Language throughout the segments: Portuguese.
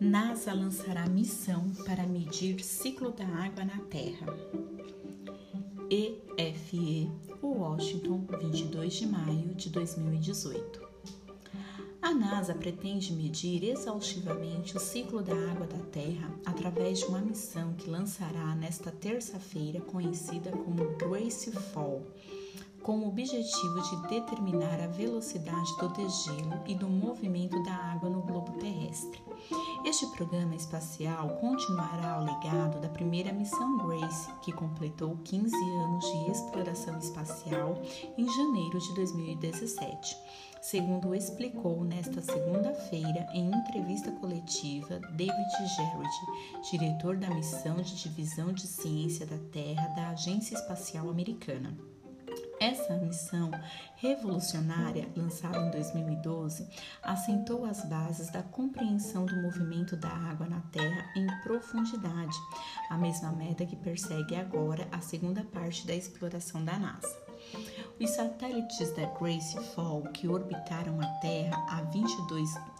NASA lançará missão para medir ciclo da água na Terra. EFE, Washington, 22 de maio de 2018. A NASA pretende medir exaustivamente o ciclo da água da Terra através de uma missão que lançará nesta terça-feira, conhecida como Grace Fall com o objetivo de determinar a velocidade do degelo e do movimento da água no globo terrestre. Este programa espacial continuará o legado da primeira missão Grace, que completou 15 anos de exploração espacial em janeiro de 2017. Segundo explicou nesta segunda-feira em entrevista coletiva David Gerard, diretor da missão de divisão de ciência da Terra da Agência Espacial Americana. Essa missão revolucionária, lançada em 2012, assentou as bases da compreensão do movimento da água na Terra em profundidade, a mesma meta que persegue agora a segunda parte da exploração da NASA. Os satélites da Grace Fall, que orbitaram a Terra a, 22, a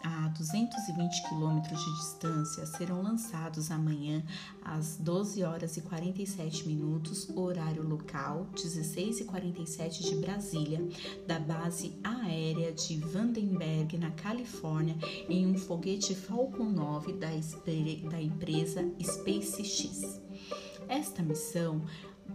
220 quilômetros de distância, serão lançados amanhã às 12 horas e 47 minutos, horário local, 16 e 47 de Brasília, da base aérea de Vandenberg, na Califórnia, em um foguete Falcon 9 da, da empresa SpaceX. Esta missão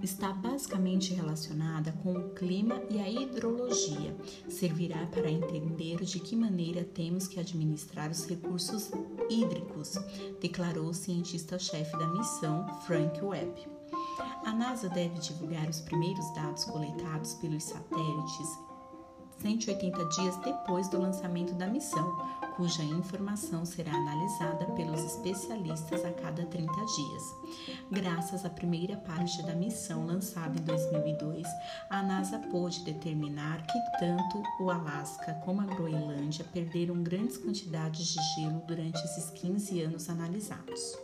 está basicamente relacionada com o clima e a hidrologia. Servirá para entender de que maneira temos que administrar os recursos hídricos, declarou o cientista-chefe da missão, Frank Webb. A NASA deve divulgar os primeiros dados coletados pelos satélites 180 dias depois do lançamento da missão, cuja informação será analisada pelos especialistas a cada 30 dias. Graças à primeira parte da missão lançada em 2002, a NASA pôde determinar que tanto o Alasca como a Groenlândia perderam grandes quantidades de gelo durante esses 15 anos analisados.